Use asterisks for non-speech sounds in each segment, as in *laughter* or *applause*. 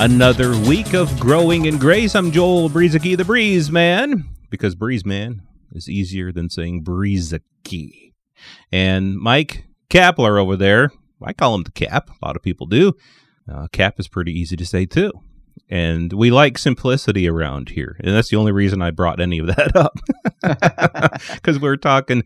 another week of Growing in Grace. I'm Joel Brueseke, the Breeze Man, because Breeze Man is easier than saying Brueseke. And Mike Kapler over there, I call him the Cap. A lot of people do. Uh, Cap is pretty easy to say too. And we like simplicity around here. And that's the only reason I brought any of that up. *laughs* Because we were talking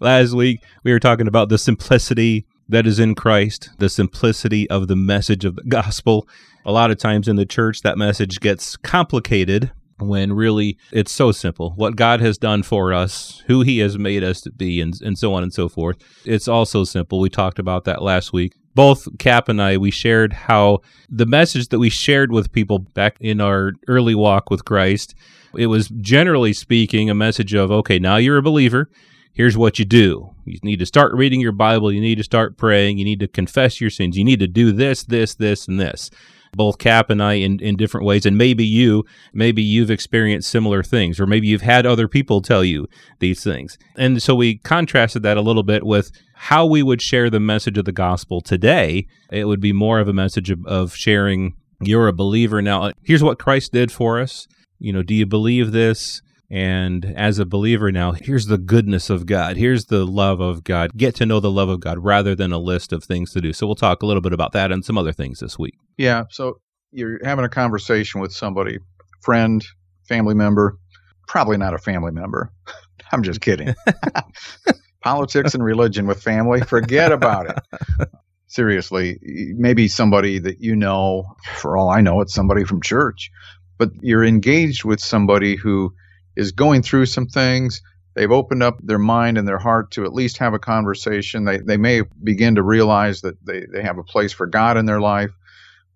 last week, we were talking about the simplicity that is in Christ, the simplicity of the message of the gospel. A lot of times in the church, that message gets complicated when really it's so simple. What God has done for us, who He has made us to be, and, and so on and so forth. It's all so simple. We talked about that last week. Both Cap and I, we shared how the message that we shared with people back in our early walk with Christ, it was generally speaking a message of, okay, now you're a believer here's what you do. You need to start reading your Bible. You need to start praying. You need to confess your sins. You need to do this, this, this, and this. Both Cap and I in, in different ways. And maybe you, maybe you've experienced similar things, or maybe you've had other people tell you these things. And so we contrasted that a little bit with how we would share the message of the gospel today. It would be more of a message of, of sharing you're a believer now. Here's what Christ did for us. You know, do you believe this? And as a believer now, here's the goodness of God. Here's the love of God. Get to know the love of God rather than a list of things to do. So we'll talk a little bit about that and some other things this week. Yeah. So you're having a conversation with somebody, friend, family member, probably not a family member. *laughs* I'm just kidding. *laughs* Politics and religion with family, forget about it. *laughs* Seriously, maybe somebody that you know, for all I know, it's somebody from church, but you're engaged with somebody who is going through some things. They've opened up their mind and their heart to at least have a conversation. They, they may begin to realize that they, they have a place for God in their life,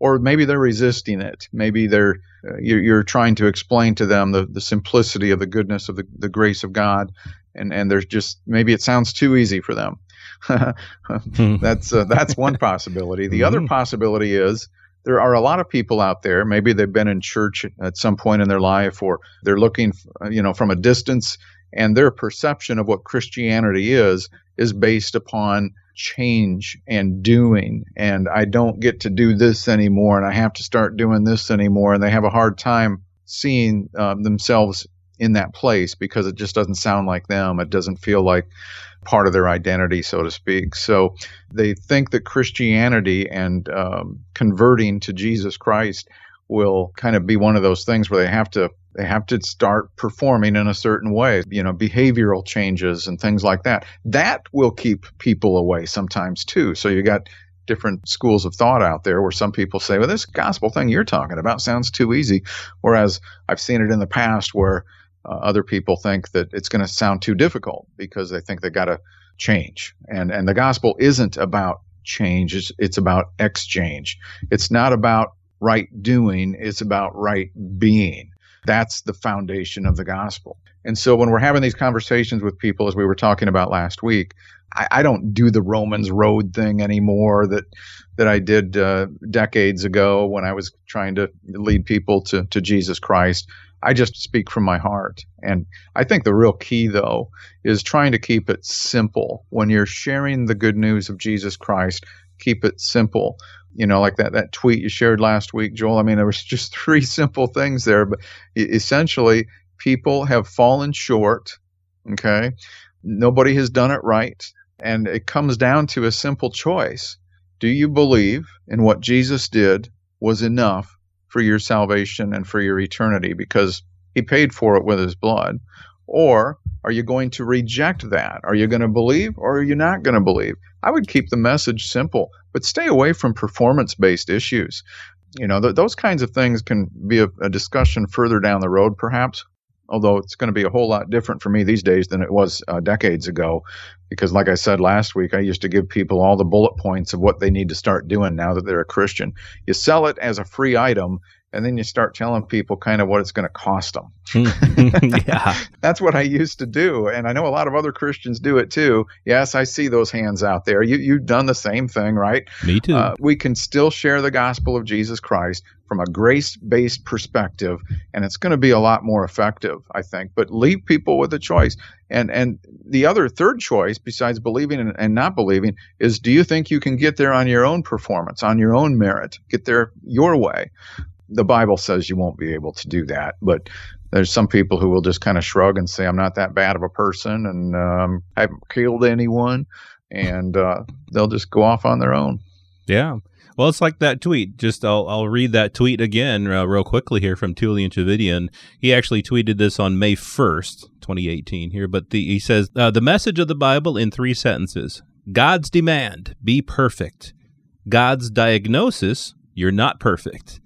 or maybe they're resisting it. Maybe they're uh, you're, you're, trying to explain to them the, the simplicity of the goodness of the, the grace of God, and and there's just maybe it sounds too easy for them. *laughs* that's uh, that's one possibility. The mm-hmm. other possibility is there are a lot of people out there maybe they've been in church at some point in their life or they're looking you know from a distance and their perception of what christianity is is based upon change and doing. And i don't get to do this anymore and i have to start doing this anymore and they have a hard time seeing um, themselves in that place because it just doesn't sound like them. It doesn't feel like part of their identity, so to speak. So they think that Christianity and um, converting to Jesus Christ will kind of be one of those things where they have to they have to start performing in a certain way, you know, behavioral changes and things like that. That will keep people away sometimes too. So you got different schools of thought out there where some people say, well, this gospel thing you're talking about sounds too easy. Whereas I've seen it in the past where uh, other people think that it's going to sound too difficult because they think they got to change. And and the gospel isn't about change. It's, it's about exchange. It's not about right doing. It's about right being. That's the foundation of the gospel. And so when we're having these conversations with people, as we were talking about last week, I, I don't do the Romans road thing anymore that that I did uh, decades ago when I was trying to lead people to to Jesus Christ. I just speak from my heart. And I think the real key, though, is trying to keep it simple. When you're sharing the good news of Jesus Christ, keep it simple. You know, like that, that tweet you shared last week, Joel. I mean, there was *laughs* just three simple things there, but essentially, people have fallen short. Okay. Nobody has done it right. And it comes down to a simple choice. Do you believe in what Jesus did was enough for your salvation and for your eternity because he paid for it with his blood? Or are you going to reject that? Are you going to believe or are you not going to believe? I would keep the message simple, but stay away from performance based issues. You know, th- those kinds of things can be a, a discussion further down the road, perhaps although it's going to be a whole lot different for me these days than it was uh, decades ago. Because, like I said last week, I used to give people all the bullet points of what they need to start doing now that they're a Christian. You sell it as a free item, and then you start telling people kind of what it's going to cost them. *laughs* yeah. *laughs* That's what I used to do. And I know a lot of other Christians do it too. Yes, I see those hands out there. You, you've done the same thing, right? Me too. Uh, we can still share the gospel of Jesus Christ from a grace based perspective, and it's going to be a lot more effective, I think. But leave people with a choice. And, and the other third choice, besides believing and, and not believing, is do you think you can get there on your own performance, on your own merit, get there your way? The Bible says you won't be able to do that, but there's some people who will just kind of shrug and say, I'm not that bad of a person and um, I haven't killed anyone. And uh, they'll just go off on their own. Yeah. Well, it's like that tweet. Just I'll, I'll read that tweet again uh, real quickly here from Tullian Tchividjian. He actually tweeted this on May 1st, 2018 here, but the, he says, uh, the message of the Bible in three sentences. God's demand, be perfect. God's diagnosis, you're not perfect.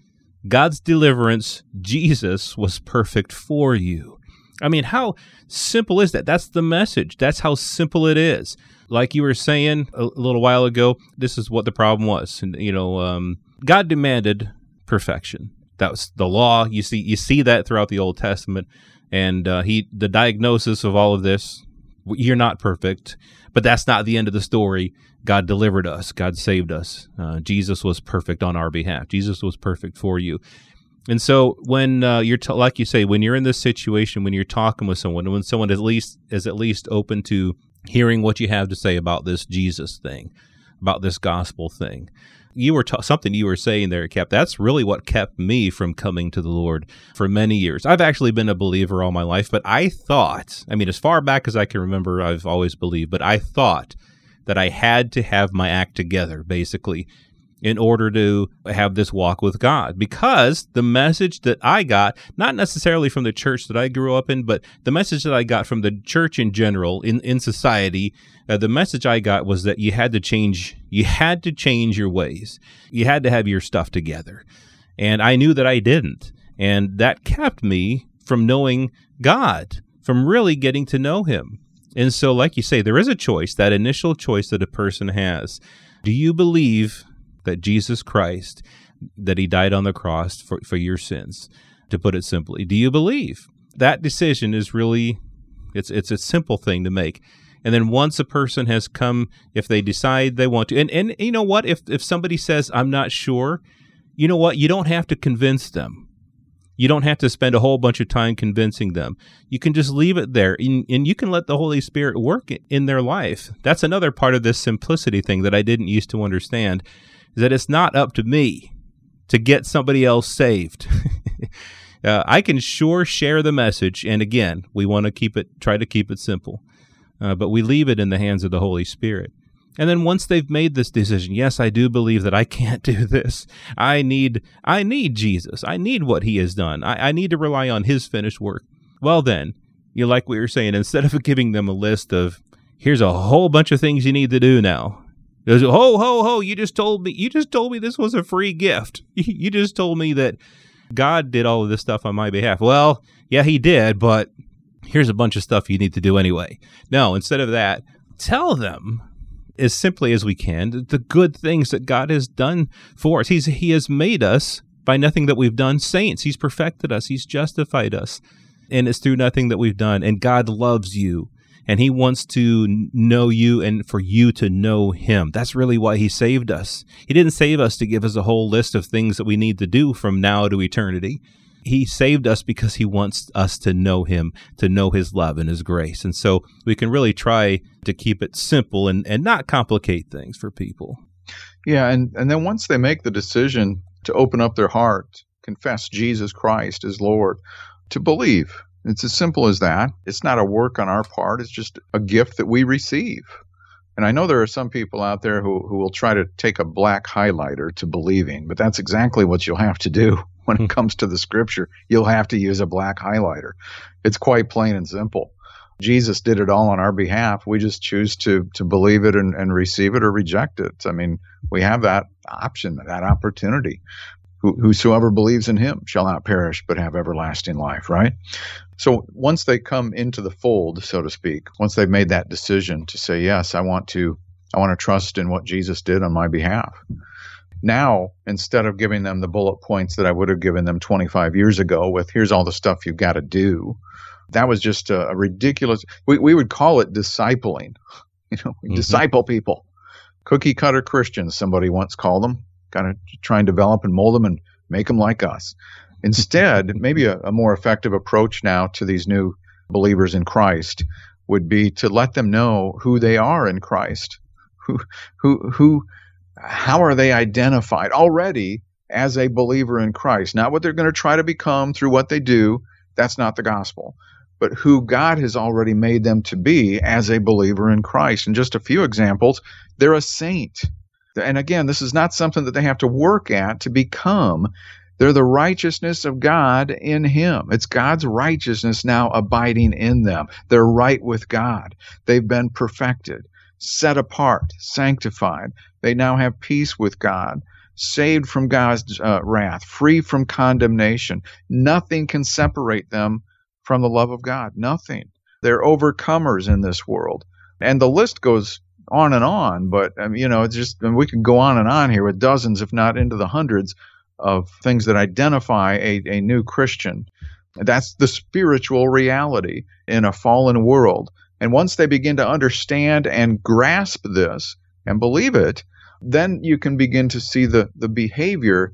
God's deliverance, Jesus was perfect for you. I mean, how simple is that? That's the message. That's how simple it is. Like you were saying a little while ago, this is what the problem was. And, you know, um, God demanded perfection. That was the law. You see, you see that throughout the Old Testament, and uh, he, the diagnosis of all of this, you're not perfect, but that's not the end of the story. God delivered us. God saved us. Uh, Jesus was perfect on our behalf. Jesus was perfect for you. And so when uh, you're t- like you say, when you're in this situation, when you're talking with someone, when someone at least is at least open to hearing what you have to say about this Jesus thing, about this gospel thing, you were t- something you were saying there, Cap. That's really what kept me from coming to the Lord for many years. I've actually been a believer all my life, but I thought, I mean, as far back as I can remember, I've always believed, but I thought that I had to have my act together, basically, in order to have this walk with God. Because the message that I got, not necessarily from the church that I grew up in, but the message that I got from the church in general, in, in society, uh, the message I got was that you had to change, you had to change your ways. You had to have your stuff together. And I knew that I didn't. And that kept me from knowing God, from really getting to know Him. And so, like you say, there is a choice, that initial choice that a person has. Do you believe that Jesus Christ, that he died on the cross for, for your sins, to put it simply? Do you believe? That decision is really, it's, it's a simple thing to make. And then once a person has come, if they decide they want to, and, and you know what? If, if somebody says, I'm not sure, you know what? You don't have to convince them you don't have to spend a whole bunch of time convincing them. You can just leave it there and, and, you can let the Holy Spirit work in their life. That's another part of this simplicity thing that I didn't used to understand is that it's not up to me to get somebody else saved. *laughs* uh, I can sure share the message. And again, we want to keep it, try to keep it simple. Uh, but we leave it in the hands of the Holy Spirit. And then once they've made this decision, yes, I do believe that I can't *laughs* do this. I need I need Jesus. I need what he has done. I, I need to rely on his finished work. Well then, you like what you're saying, instead of *laughs* giving them a list of here's a whole bunch of things you need to do now. There's ho ho ho, you just told me you just told me this was a free gift. *laughs* You just told me that God did all of this stuff on my behalf. Well, yeah, he did, but here's a bunch of stuff you need to do anyway. No, instead of that, tell them as simply as we can the good things that God has done for us. He's He has made us by nothing that we've done saints. He's perfected us. He's justified us, and it's through nothing that we've done. And God loves you, and He wants to know you and for you to know Him. That's really why He saved us. He didn't save us to give us a whole list of things that we need to do from now to eternity he saved us because he wants us to know him, to know his love and his grace. And so we can really try to keep it simple and, and not complicate things for people. Yeah, and, and then once they make the decision to open up their heart, confess Jesus Christ as Lord, to believe. It's as simple as that. It's not a work on our part, it's just a gift that we receive. And I know there are some people out there who, who will try to take a black highlighter to believing, but that's exactly what you'll have to do *laughs* when it hmm. comes to the scripture, you'll have to use a black highlighter. It's quite plain and simple. Jesus did it all on our behalf. We just choose to to believe it and, and receive it or reject it. I mean, we have that option, that opportunity. Whosoever believes in him shall not perish but have everlasting life, right? So once they come into the fold, so to speak, once they've made that decision to say, yes, I want to I want to trust in what Jesus did on my behalf Now, instead of giving them the bullet points that I would have given them 25 years ago with here's all the stuff you've got to do, that was just a, a ridiculous. We, we would call it discipling. *laughs* You know, mm-hmm. disciple people. Cookie cutter Christians, somebody once called them. Got to try and develop and mold them and make them like us. Instead, maybe a, a more effective approach now to these new believers in Christ would be to let them know who they are in Christ. Who, who, who, how are they identified already as a believer in Christ? Not what they're going to try to become through what they do. That's not the gospel but who God has already made them to be as a believer in Christ. And just a few examples, they're a saint. And again, this is not something that they have to work at to become. They're the righteousness of God in Him. It's God's righteousness now abiding in them. They're right with God. They've been perfected, set apart, sanctified. They now have peace with God saved from God's uh, wrath, free from condemnation. Nothing can separate them from the love of God. Nothing. They're overcomers in this world. And the list goes on and on, but um, you know, it's just I mean, we can go on and on here with dozens, if not into the hundreds, of things that identify a, a new Christian. That's the spiritual reality in a fallen world. And once they begin to understand and grasp this and believe it, then you can begin to see the, the behavior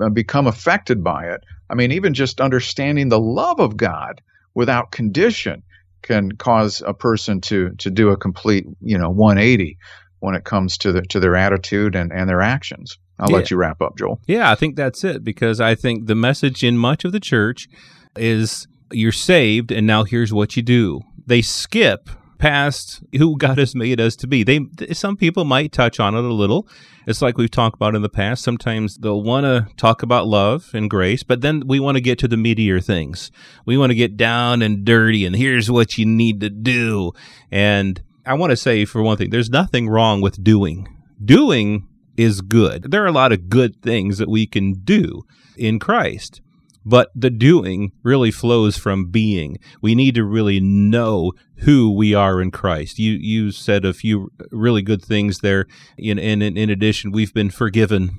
uh, become affected by it. I mean, even just understanding the love of God without condition can cause a person to to do a complete you know 180 when it comes to the to their attitude and and their actions. I'll yeah. let you wrap up, Joel. Yeah, I think that's it because I think the message in much of the church is you're saved and now here's what you do. They skip past who God has made us to be. They some people might touch on it a little. It's like we've talked about in the past. Sometimes they'll want to talk about love and grace, but then we want to get to the meatier things. We want to get down and dirty and here's what you need to do. And I want to say for one thing, there's nothing wrong with doing. Doing is good. There are a lot of good things that we can do in Christ but the doing really flows from being. We need to really know who we are in Christ. You you said a few really good things there. In in in addition, we've been forgiven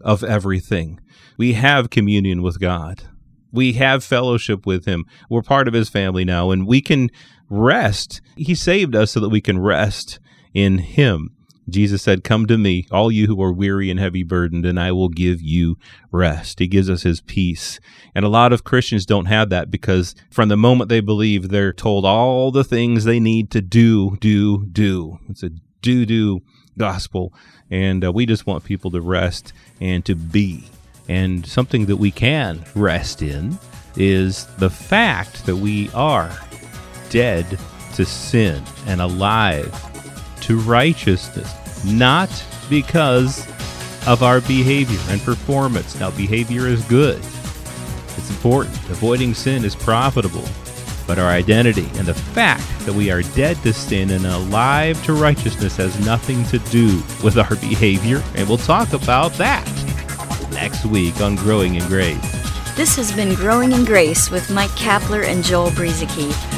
of everything. We have communion with God. We have fellowship with Him. We're part of His family now, and we can rest. He saved us so that we can rest in Him. Jesus said, Come to me, all you who are weary and heavy burdened, and I will give you rest. He gives us his peace. And a lot of Christians don't have that because from the moment they believe, they're told all the things they need to do, do, do. It's a do, do gospel. And uh, we just want people to rest and to be. And something that we can rest in is the fact that we are dead to sin and alive to righteousness, not because of our behavior and performance. Now, behavior is good, it's important. Avoiding sin is profitable. But our identity and the fact that we are dead to sin and alive to righteousness has nothing to do with our *laughs* behavior, and we'll talk about that next week on Growing in Grace. This has been Growing in Grace with Mike Kapler and Joel Brueseke